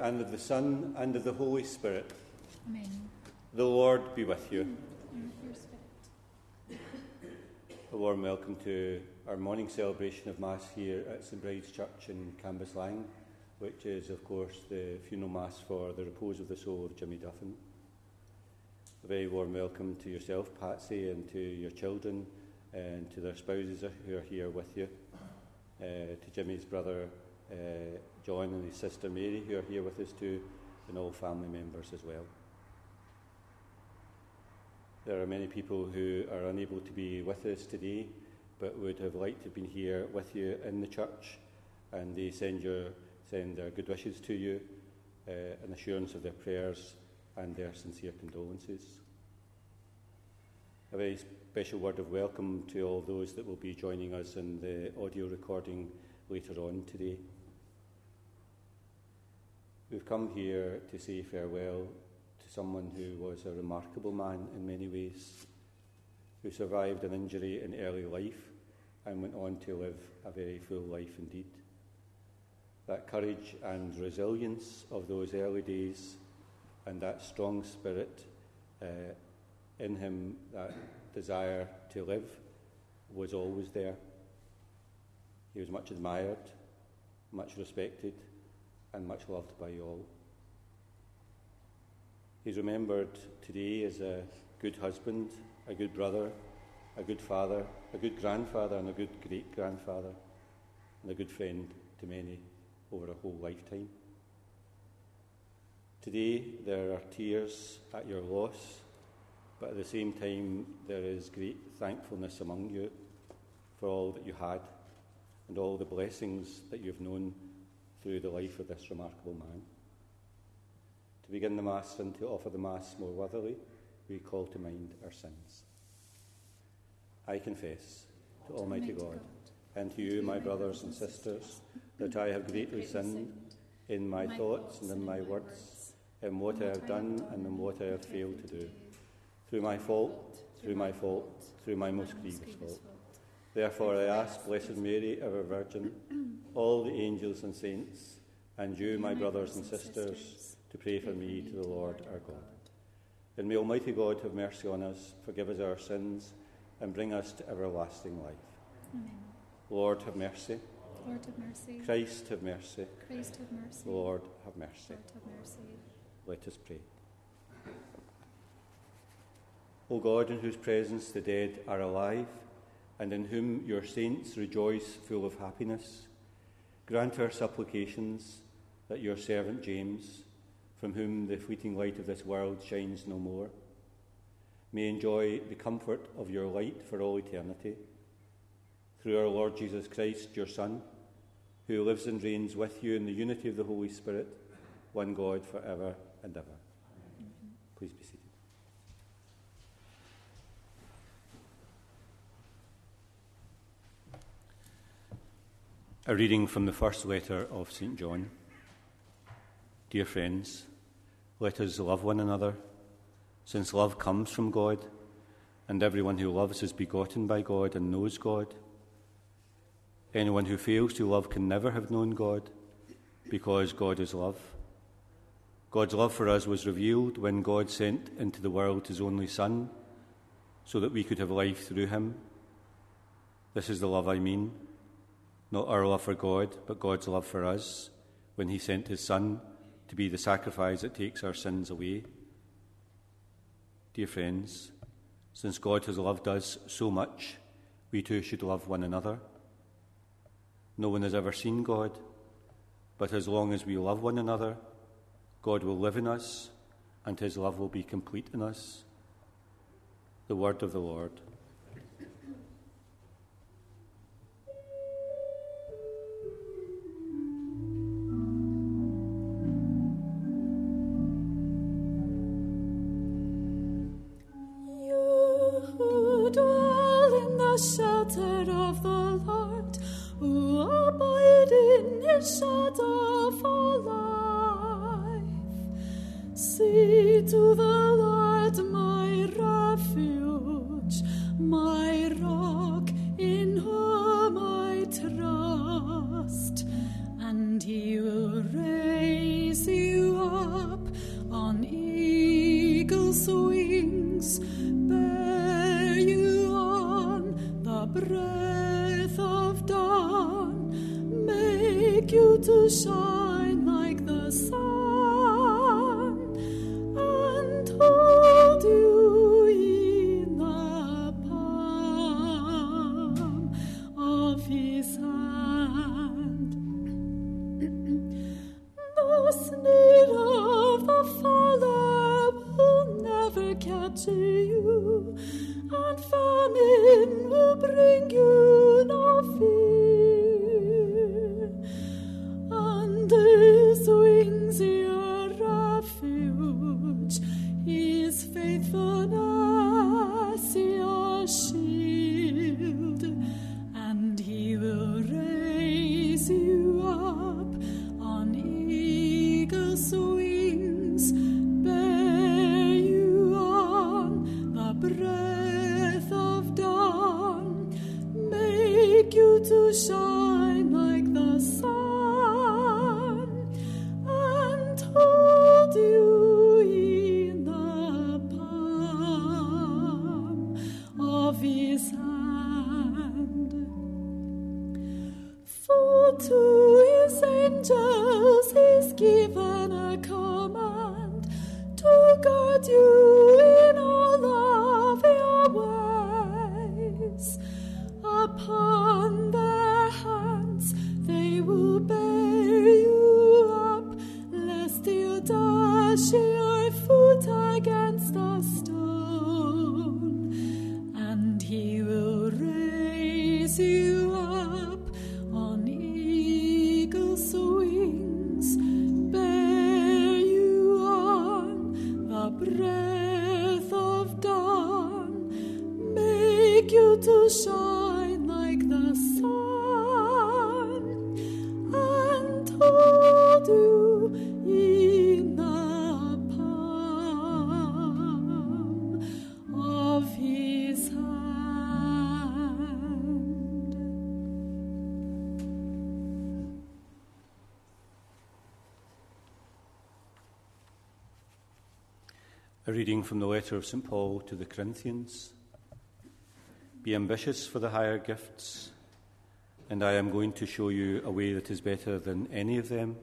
and of the Son, and of the Holy Spirit, Amen. the Lord be with you. And with your spirit. A warm welcome to our morning celebration of Mass here at St Bride's Church in Cambuslang, which is, of course, the funeral Mass for the repose of the soul of Jimmy Duffin. A very warm welcome to yourself, Patsy, and to your children, and to their spouses who are here with you, uh, to Jimmy's brother uh, John and his sister Mary, who are here with us too, and all family members as well. There are many people who are unable to be with us today, but would have liked to have been here with you in the church, and they send your send their good wishes to you, uh, an assurance of their prayers and their sincere condolences. A very special word of welcome to all those that will be joining us in the audio recording later on today. We've come here to say farewell to someone who was a remarkable man in many ways, who survived an injury in early life and went on to live a very full life indeed. That courage and resilience of those early days and that strong spirit uh, in him, that desire to live, was always there. He was much admired, much respected, and much loved by all. He's remembered today as a good husband, a good brother, a good father, a good grandfather, and a good great grandfather, and a good friend to many over a whole lifetime. Today there are tears at your loss, but at the same time there is great thankfulness among you for all that you had and all the blessings that you've known through the life of this remarkable man. To begin the Mass and to offer the Mass more worthily, we call to mind our sins. I confess to Almighty God and to you, my brothers and sisters, that I have greatly sinned in my thoughts and in my words, in what I have done and in what I have failed to do, through my fault, through my fault, through my most grievous fault. Therefore, I ask Blessed Mary, ever Virgin, all the angels and saints, and you, my brothers and sisters, to pray for me to the Lord our God. And may Almighty God have mercy on us, forgive us our sins, and bring us to everlasting life. Amen. Lord, have mercy. Lord have mercy. Christ, have mercy. Christ have mercy. Lord, have mercy. Lord have mercy. Let us pray. O God, in whose presence the dead are alive, and in whom your saints rejoice full of happiness, grant our supplications that your servant James, from whom the fleeting light of this world shines no more, may enjoy the comfort of your light for all eternity. Through our Lord Jesus Christ, your Son, who lives and reigns with you in the unity of the Holy Spirit, one God for ever and ever. Please be seated. A reading from the first letter of St. John. Dear friends, let us love one another, since love comes from God, and everyone who loves is begotten by God and knows God. Anyone who fails to love can never have known God, because God is love. God's love for us was revealed when God sent into the world his only Son, so that we could have life through him. This is the love I mean not our love for God, but God's love for us, when He sent His Son to be the sacrifice that takes our sins away. Dear friends, since God has loved us so much, we too should love one another. No one has ever seen God, but as long as we love one another, God will live in us, and His love will be complete in us. The word of the Lord. In his shine like the sun, and hold you in the palm of his hand. A reading from the letter of St. Paul to the Corinthians. Be ambitious for the higher gifts, and I am going to show you a way that is better than any of them.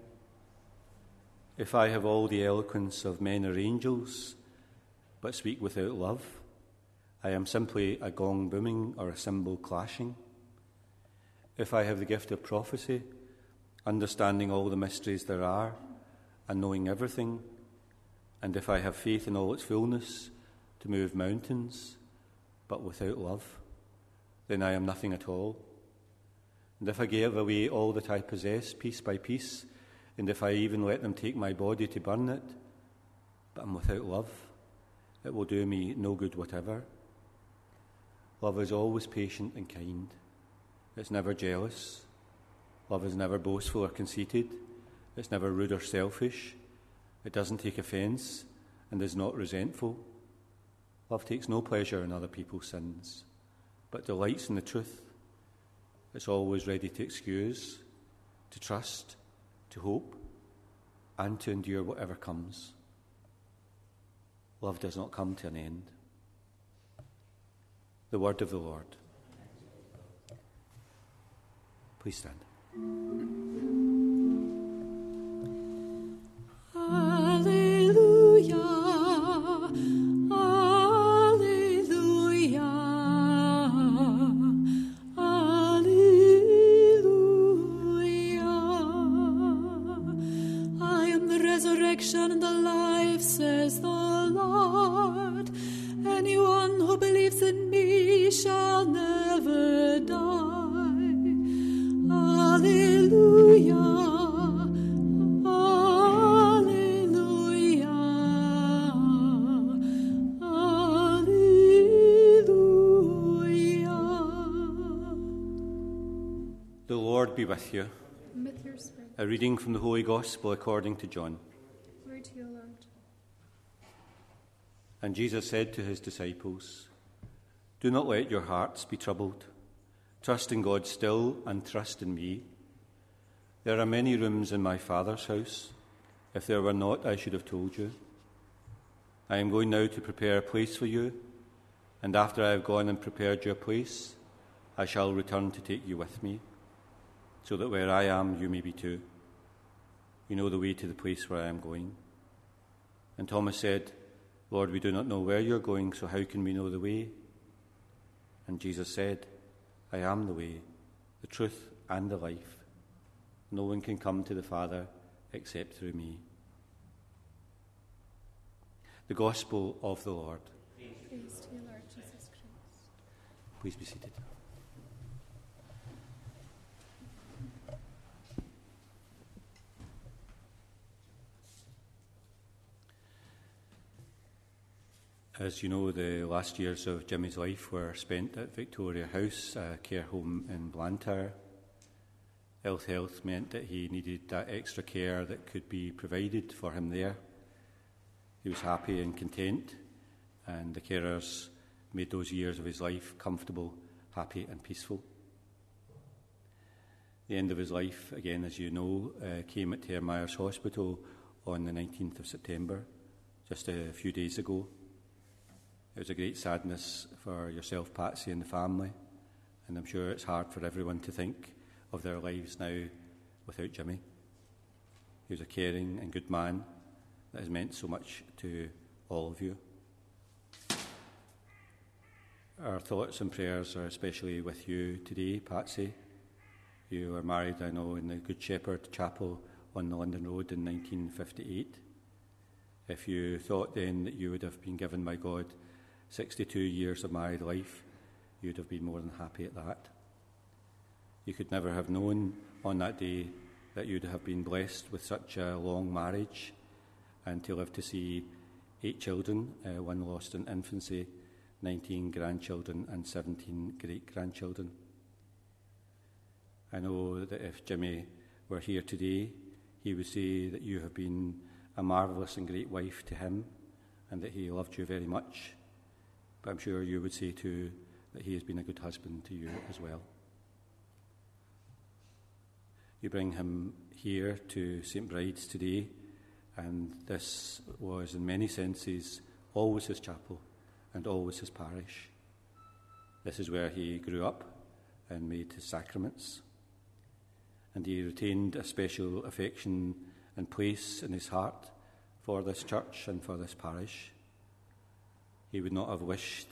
If I have all the eloquence of men or angels, but speak without love, I am simply a gong booming or a cymbal clashing. If I have the gift of prophecy, understanding all the mysteries there are, and knowing everything, and if I have faith in all its fullness to move mountains, but without love, then I am nothing at all. And if I give away all that I possess piece by piece, and if I even let them take my body to burn it, but I'm without love, it will do me no good whatever. Love is always patient and kind. It's never jealous. Love is never boastful or conceited. It's never rude or selfish. It doesn't take offence and is not resentful. Love takes no pleasure in other people's sins, but delights in the truth. It's always ready to excuse, to trust, to hope, and to endure whatever comes. Love does not come to an end. The word of the Lord. Please stand. believes in me shall never die. Alleluia. be with you. With A reading from the Holy Gospel according to John. And Jesus said to his disciples, Do not let your hearts be troubled. Trust in God still and trust in me. There are many rooms in my Father's house. If there were not, I should have told you. I am going now to prepare a place for you, and after I have gone and prepared your place, I shall return to take you with me, so that where I am, you may be too. You know the way to the place where I am going. And Thomas said, Lord, we do not know where you're going, so how can we know the way? And Jesus said, I am the way, the truth, and the life. No one can come to the Father except through me. The Gospel of the Lord. Praise to you, Lord Jesus Christ. Please be seated. As you know, the last years of Jimmy's life were spent at Victoria House, a care home in Blantyre. Health health meant that he needed that extra care that could be provided for him there. He was happy and content, and the carers made those years of his life comfortable, happy, and peaceful. The end of his life, again, as you know, uh, came at Myers Hospital on the 19th of September, just a few days ago. It was a great sadness for yourself, Patsy, and the family, and I'm sure it's hard for everyone to think of their lives now without Jimmy. He was a caring and good man that has meant so much to all of you. Our thoughts and prayers are especially with you today, Patsy. You were married, I know, in the Good Shepherd Chapel on the London Road in 1958. If you thought then that you would have been given by God 62 years of married life, you'd have been more than happy at that. You could never have known on that day that you'd have been blessed with such a long marriage and to live to see eight children, uh, one lost in infancy, 19 grandchildren, and 17 great grandchildren. I know that if Jimmy were here today, he would say that you have been a marvellous and great wife to him and that he loved you very much. But I'm sure you would say too that he has been a good husband to you as well. You bring him here to St. Bride's today, and this was, in many senses, always his chapel and always his parish. This is where he grew up and made his sacraments. And he retained a special affection and place in his heart for this church and for this parish. He would not have wished,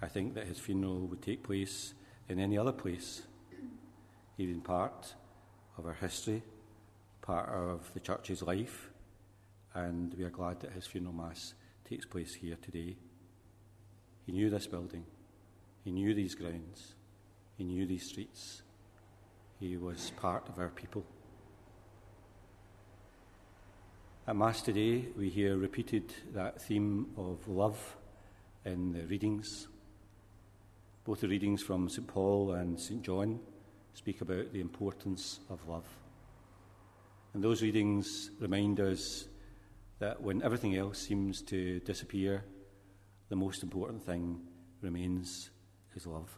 I think, that his funeral would take place in any other place. He'd been part of our history, part of the church's life, and we are glad that his funeral mass takes place here today. He knew this building, he knew these grounds, he knew these streets. He was part of our people. At Mass today, we hear repeated that theme of love in the readings. Both the readings from St. Paul and St. John speak about the importance of love. And those readings remind us that when everything else seems to disappear, the most important thing remains is love.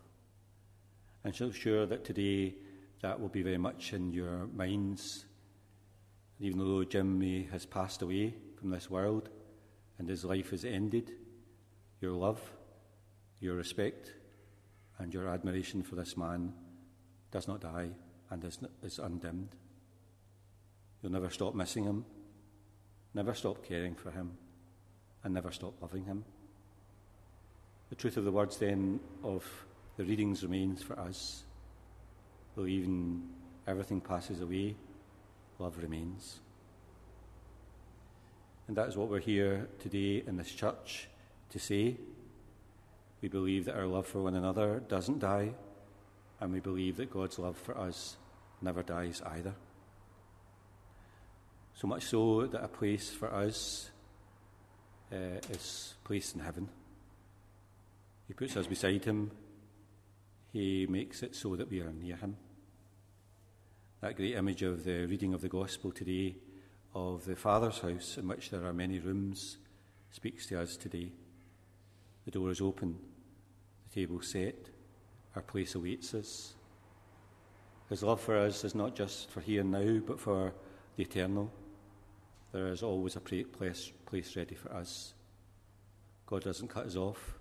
And I'm sure that today that will be very much in your minds. Even though Jimmy has passed away from this world and his life is ended, your love, your respect, and your admiration for this man does not die and is, is undimmed. You'll never stop missing him, never stop caring for him, and never stop loving him. The truth of the words, then, of the readings remains for us. Though even everything passes away, love remains. And that is what we're here today in this church to say. We believe that our love for one another doesn't die, and we believe that God's love for us never dies either. So much so that a place for us uh, is placed in heaven. He puts us beside Him, He makes it so that we are near Him. that great image of the reading of the Gospel today of the Father's house, in which there are many rooms, speaks to us today. The door is open, the table set, our place awaits us. His love for us is not just for here and now, but for the eternal. There is always a place, place ready for us. God doesn't cut us off,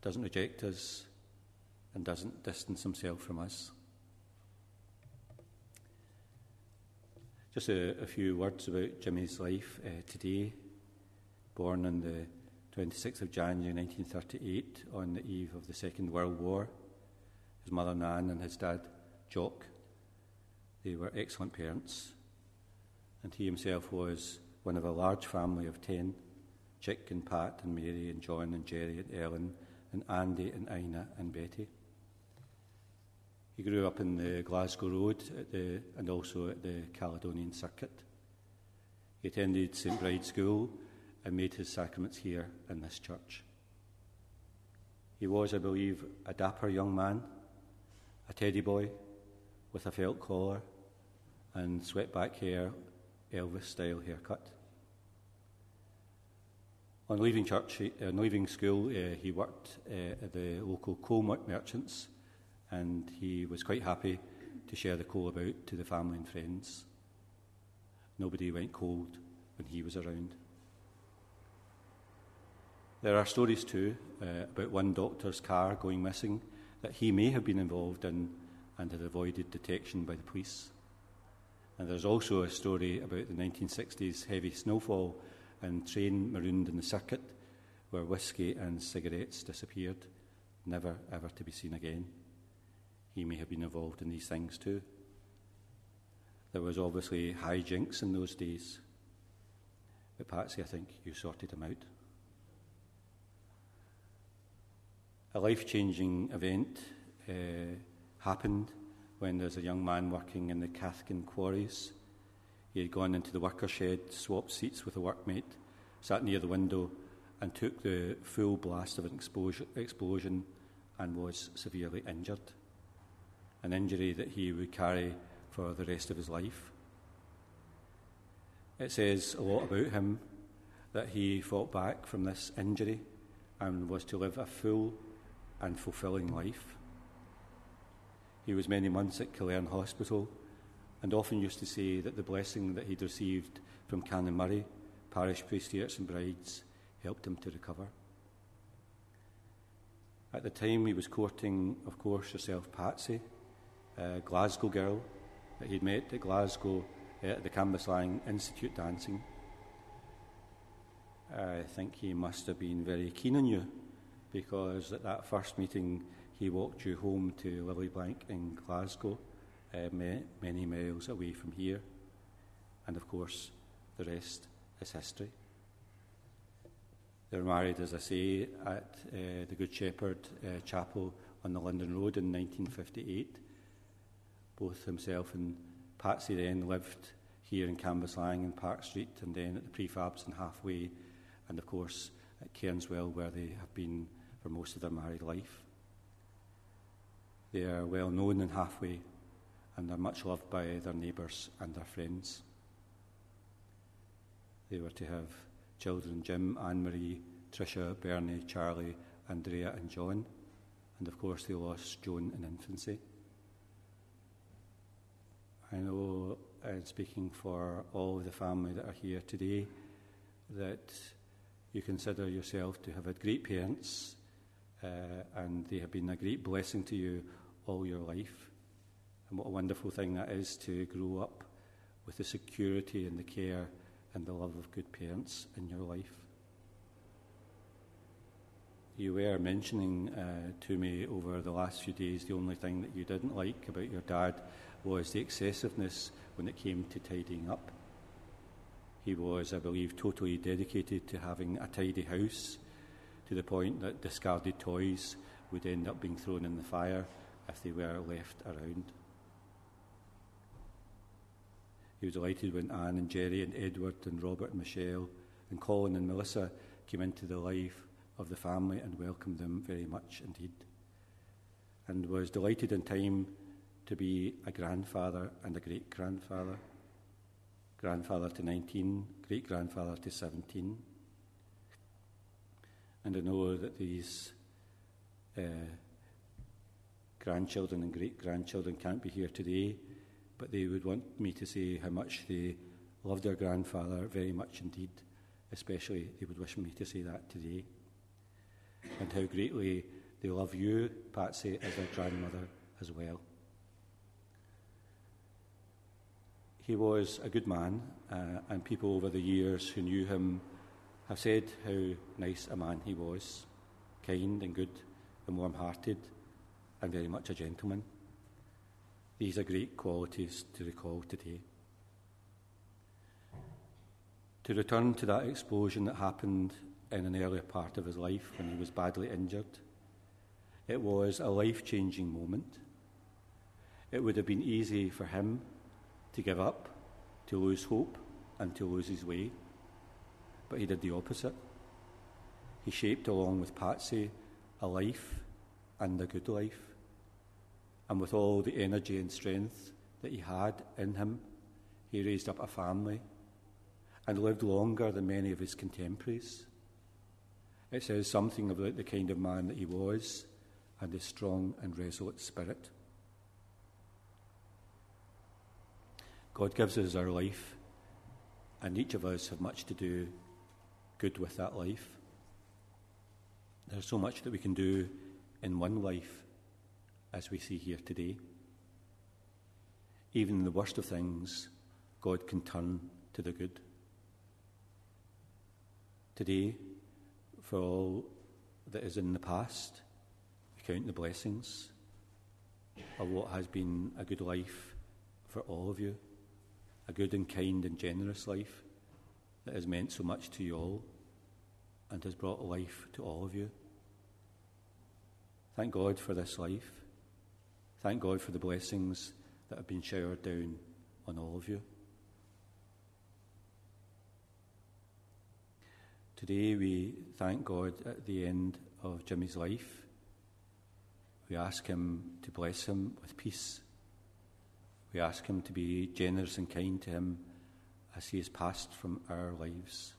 doesn't reject us, and doesn't distance himself from us. Just a, a few words about Jimmy's life uh, today. Born on the 26th of January 1938 on the eve of the Second World War. His mother Nan and his dad Jock. They were excellent parents, and he himself was one of a large family of ten Chick and Pat and Mary and John and Jerry and Ellen and Andy and Ina and Betty. He grew up in the Glasgow Road the, and also at the Caledonian Circuit. He attended St Bride's School and made his sacraments here in this church. He was, I believe, a dapper young man, a teddy boy with a felt collar and swept back hair, Elvis style haircut. On leaving church, on leaving school, uh, he worked uh, at the local coal merchants and he was quite happy to share the coal about to the family and friends. Nobody went cold when he was around. There are stories too uh, about one doctor's car going missing that he may have been involved in and had avoided detection by the police. And there's also a story about the 1960s heavy snowfall and train marooned in the circuit where whisky and cigarettes disappeared, never ever to be seen again he may have been involved in these things too. There was obviously high jinks in those days. But Patsy, I think you sorted him out. A life changing event uh, happened when there was a young man working in the Cathkin quarries. He had gone into the worker shed, swapped seats with a workmate, sat near the window, and took the full blast of an explosion and was severely injured an injury that he would carry for the rest of his life. It says a lot about him that he fought back from this injury and was to live a full and fulfilling life. He was many months at Killearn Hospital and often used to say that the blessing that he'd received from Canon Murray, parish priest here at St Bride's, helped him to recover. At the time, he was courting, of course, yourself, Patsy, a Glasgow girl that he'd met at Glasgow uh, at the Cambuslang Institute dancing. I think he must have been very keen on you because at that first meeting he walked you home to Lilybank in Glasgow, uh, many miles away from here. And of course, the rest is history. They were married, as I say, at uh, the Good Shepherd uh, Chapel on the London Road in 1958 both himself and Patsy then lived here in Cambuslang and Park Street, and then at the prefabs and halfway, and of course at Cairnswell, where they have been for most of their married life. They are well known in halfway and are much loved by their neighbours and their friends. They were to have children Jim, Anne Marie, Tricia, Bernie, Charlie, Andrea, and John, and of course they lost Joan in infancy. I know, and speaking for all of the family that are here today, that you consider yourself to have had great parents uh, and they have been a great blessing to you all your life. And what a wonderful thing that is to grow up with the security and the care and the love of good parents in your life. You were mentioning uh, to me over the last few days the only thing that you didn't like about your dad was the excessiveness when it came to tidying up. He was, I believe, totally dedicated to having a tidy house to the point that discarded toys would end up being thrown in the fire if they were left around. He was delighted when Anne and Jerry and Edward and Robert and Michelle and Colin and Melissa came into the life of the family and welcomed them very much indeed. And was delighted in time to be a grandfather and a great grandfather. Grandfather to 19, great grandfather to 17. And I know that these uh, grandchildren and great grandchildren can't be here today, but they would want me to say how much they love their grandfather very much indeed. Especially, they would wish me to say that today. And how greatly they love you, Patsy, as their grandmother as well. He was a good man, uh, and people over the years who knew him have said how nice a man he was kind and good and warm hearted and very much a gentleman. These are great qualities to recall today. To return to that explosion that happened in an earlier part of his life when he was badly injured, it was a life changing moment. It would have been easy for him to give up, to lose hope, and to lose his way. But he did the opposite. He shaped, along with Patsy, a life and a good life. And with all the energy and strength that he had in him, he raised up a family and lived longer than many of his contemporaries. It says something about the kind of man that he was and his strong and resolute spirit. God gives us our life, and each of us have much to do good with that life. There's so much that we can do in one life, as we see here today. Even in the worst of things, God can turn to the good. Today, for all that is in the past, we count the blessings of what has been a good life for all of you, a good and kind and generous life that has meant so much to you all and has brought life to all of you. Thank God for this life. Thank God for the blessings that have been showered down on all of you. Today we thank God at the end of Jimmy's life. We ask Him to bless him with peace. We ask Him to be generous and kind to him as he has passed from our lives.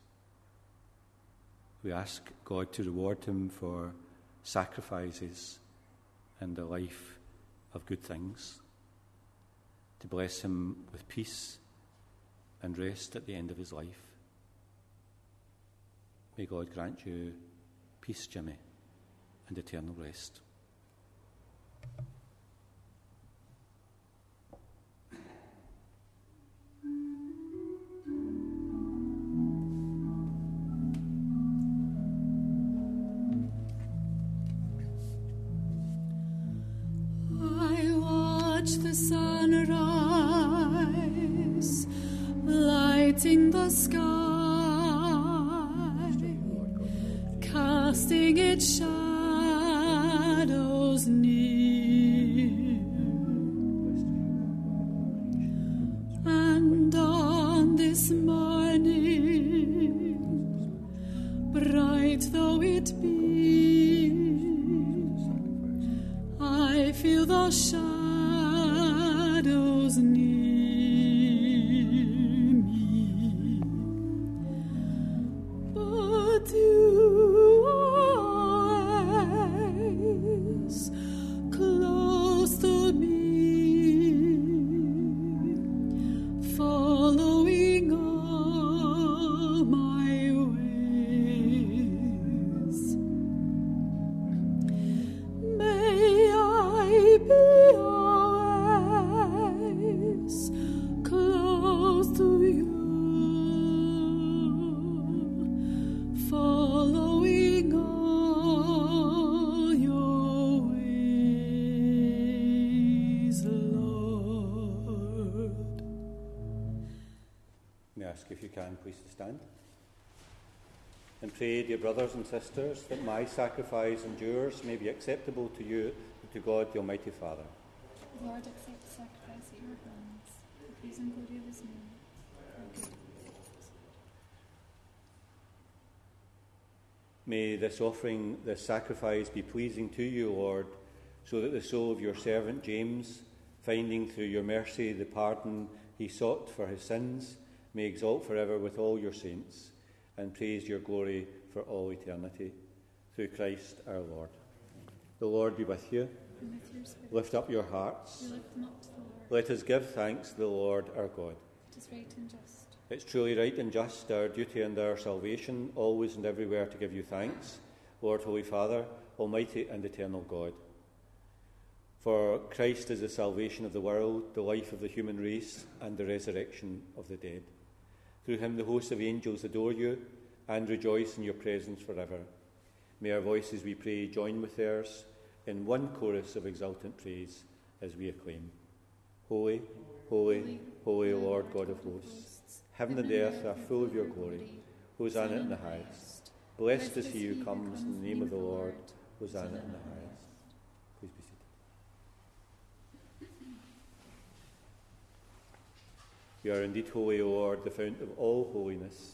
We ask God to reward him for sacrifices and a life of good things, to bless him with peace and rest at the end of his life. May God grant you peace, Jimmy, and eternal rest. I feel the shadows near brothers and sisters, that my sacrifice and yours may be acceptable to you and to God the Almighty Father. Lord, accept the sacrifice at your hands, the praise and glory of his name. May this offering, this sacrifice be pleasing to you, Lord, so that the soul of your servant James finding through your mercy the pardon he sought for his sins, may exalt forever with all your saints and praise your glory for all eternity. Through Christ our Lord. The Lord be with you. With Lift up your hearts. we lift them up to the Lord. Let us give thanks to the Lord our God. It is right and just. It's truly right and just, our duty and our salvation, always and everywhere to give you thanks, Lord, Holy Father, Almighty and eternal God. For Christ is the salvation of the world, the life of the human race, and the resurrection of the dead. Through him, the hosts of angels adore you and rejoice in your presence forever. May our voices, we pray, join with theirs in one chorus of exultant praise as we acclaim Holy, holy, holy Lord God of hosts. Heaven and earth are full of your glory. Hosanna in the highest. Blessed is he who comes in the name of the Lord. Hosanna in the highest. Please be seated. You are indeed holy, O Lord, the fount of all holiness.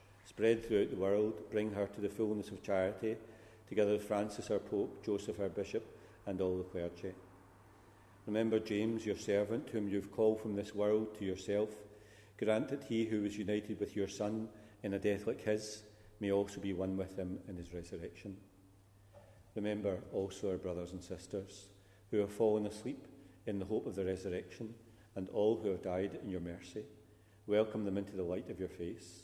spread throughout the world, bring her to the fullness of charity, together with Francis our Pope, Joseph our Bishop, and all the clergy. Remember James, your servant, whom you've called from this world to yourself. Grant that he who was united with your Son in a death like his may also be one with him in his resurrection. Remember also our brothers and sisters who have fallen asleep in the hope of the resurrection, and all who have died in your mercy. Welcome them into the light of your face.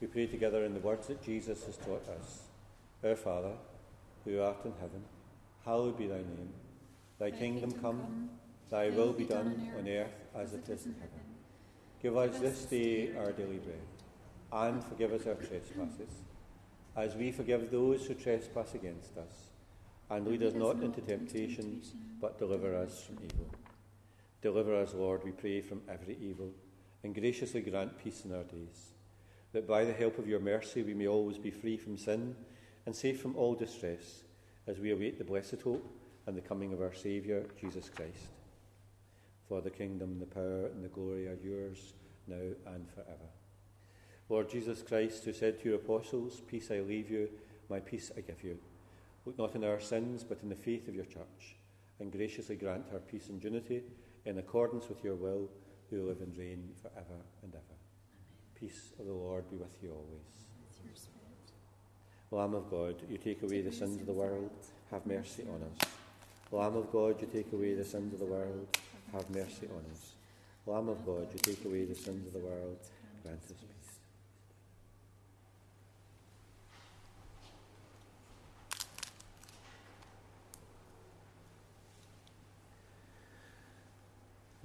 We pray together in the words that Jesus has taught us. Our Father, who art in heaven, hallowed be thy name. Thy, kingdom, come, thy will be done on earth as it is in heaven. Give us this day our daily bread, and forgive us our trespasses, as we forgive those who trespass against us. And lead us not into temptation, but deliver us from evil. Deliver us, Lord, we pray, from every evil, and graciously grant peace in our days, that by the help of your mercy we may always be free from sin and safe from all distress, as we await the blessed hope and the coming of our Saviour, Jesus Christ. For the kingdom, the power, and the glory are yours, now and forever. Lord Jesus Christ, who said to your apostles, Peace I leave you, my peace I give you, look not on our sins, but in the faith of your church, and graciously grant her peace and unity in accordance with your will, who live and reign forever and ever. Peace of the Lord be with you always. With. Lamb of God, you take away the sins of the world, have mercy on us. Lamb of God, you take away the sins of the world, have mercy on us. Lamb of God, you take away the sins of the world, grant us peace.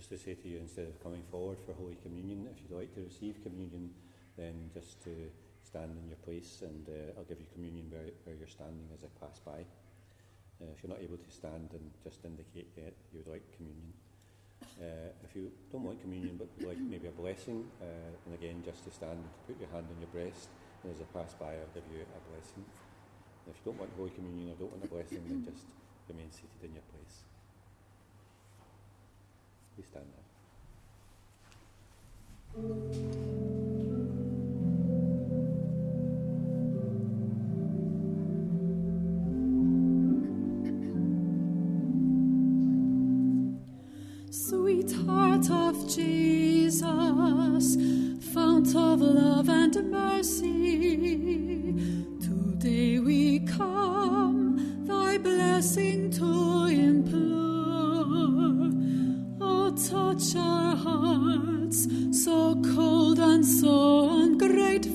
Just to say to you, instead of coming forward for Holy Communion, if you'd like to receive communion, then just to stand in your place and uh, I'll give you communion where, where, you're standing as I pass by. Uh, if you're not able to stand, then just indicate that you would like communion. Uh, if you don't want communion but would like maybe a blessing, uh, and again, just to stand and put your hand on your breast, and as I pass by, I'll give you a blessing. If you don't want Holy Communion or don't want a blessing, then just remain seated in your place. Sweetheart of Jesus, fount of love and mercy, today we come thy blessing to touch our hearts, so cold and so ungrateful,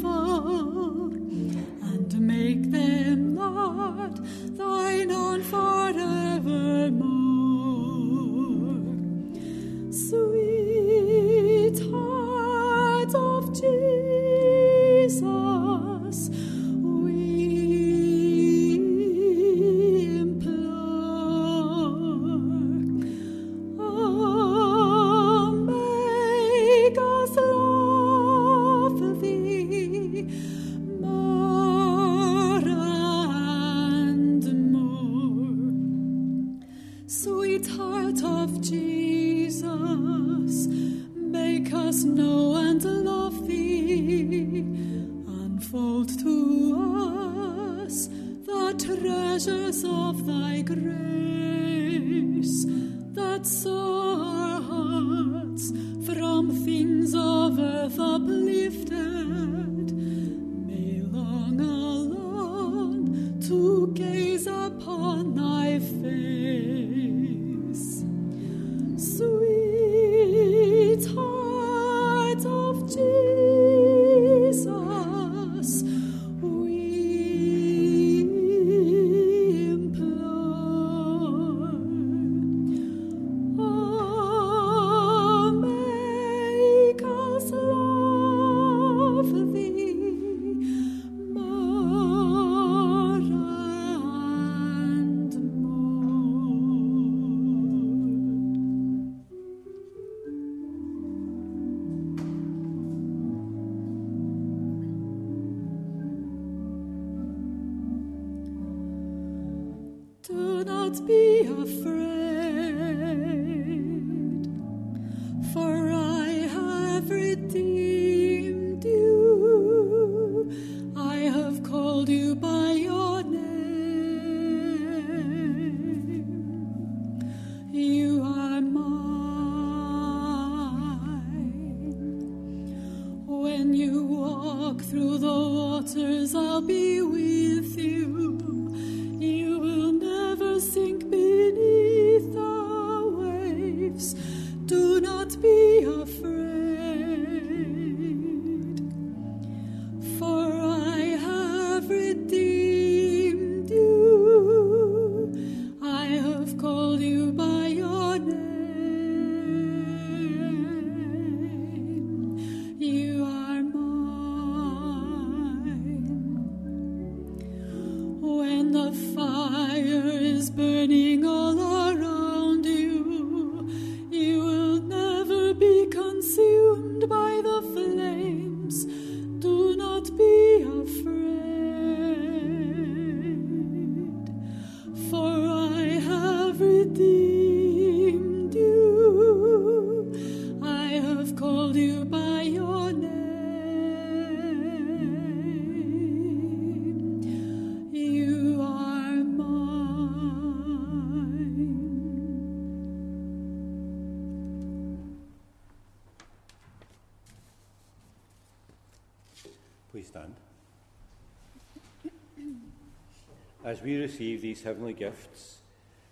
these heavenly gifts,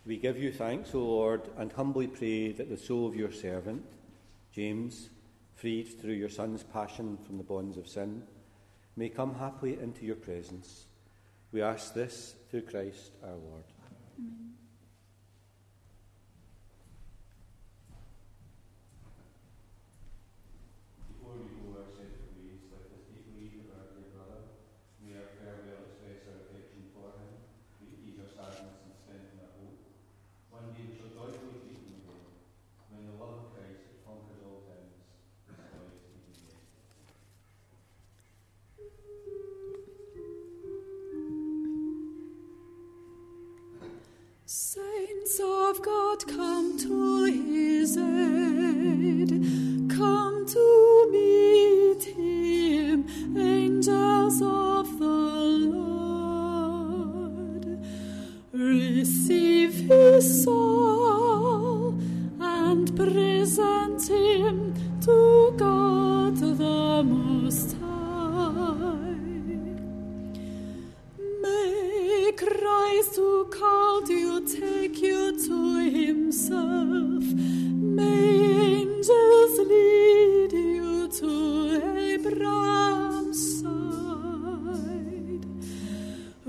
we give you thanks, O Lord, and humbly pray that the soul of your servant, James, freed through your Son's passion from the bonds of sin, may come happily into your presence. We ask this through Christ our Lord. Amen.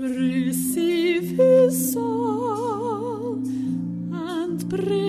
receive his soul and pray.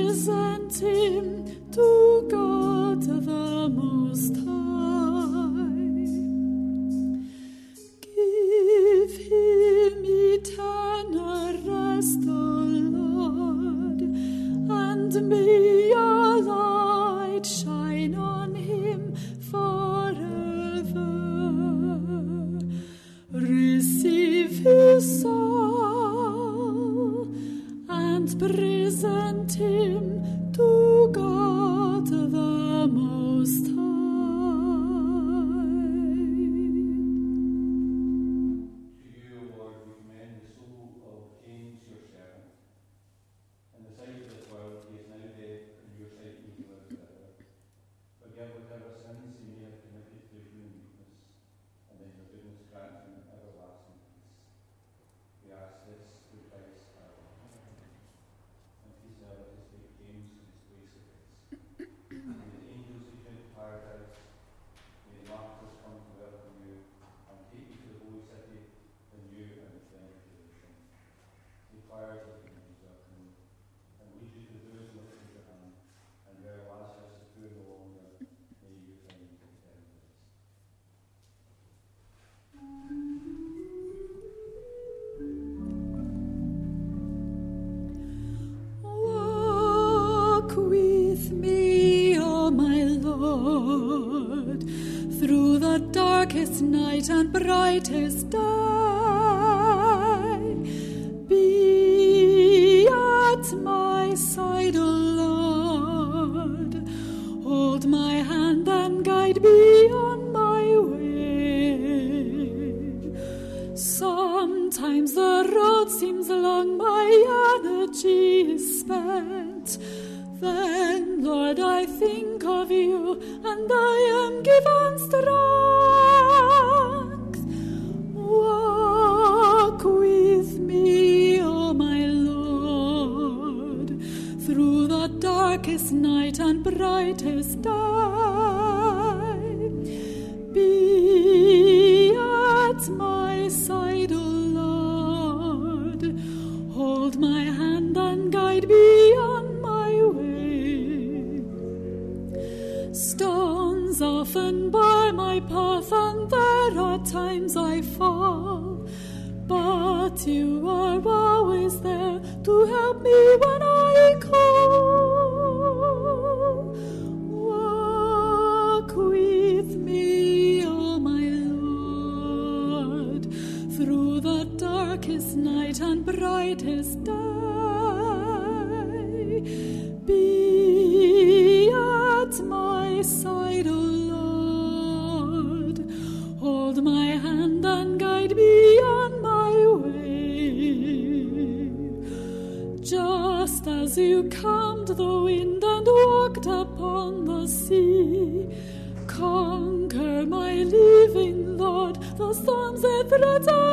brightest day. that you are always there to help me when I storms that threaten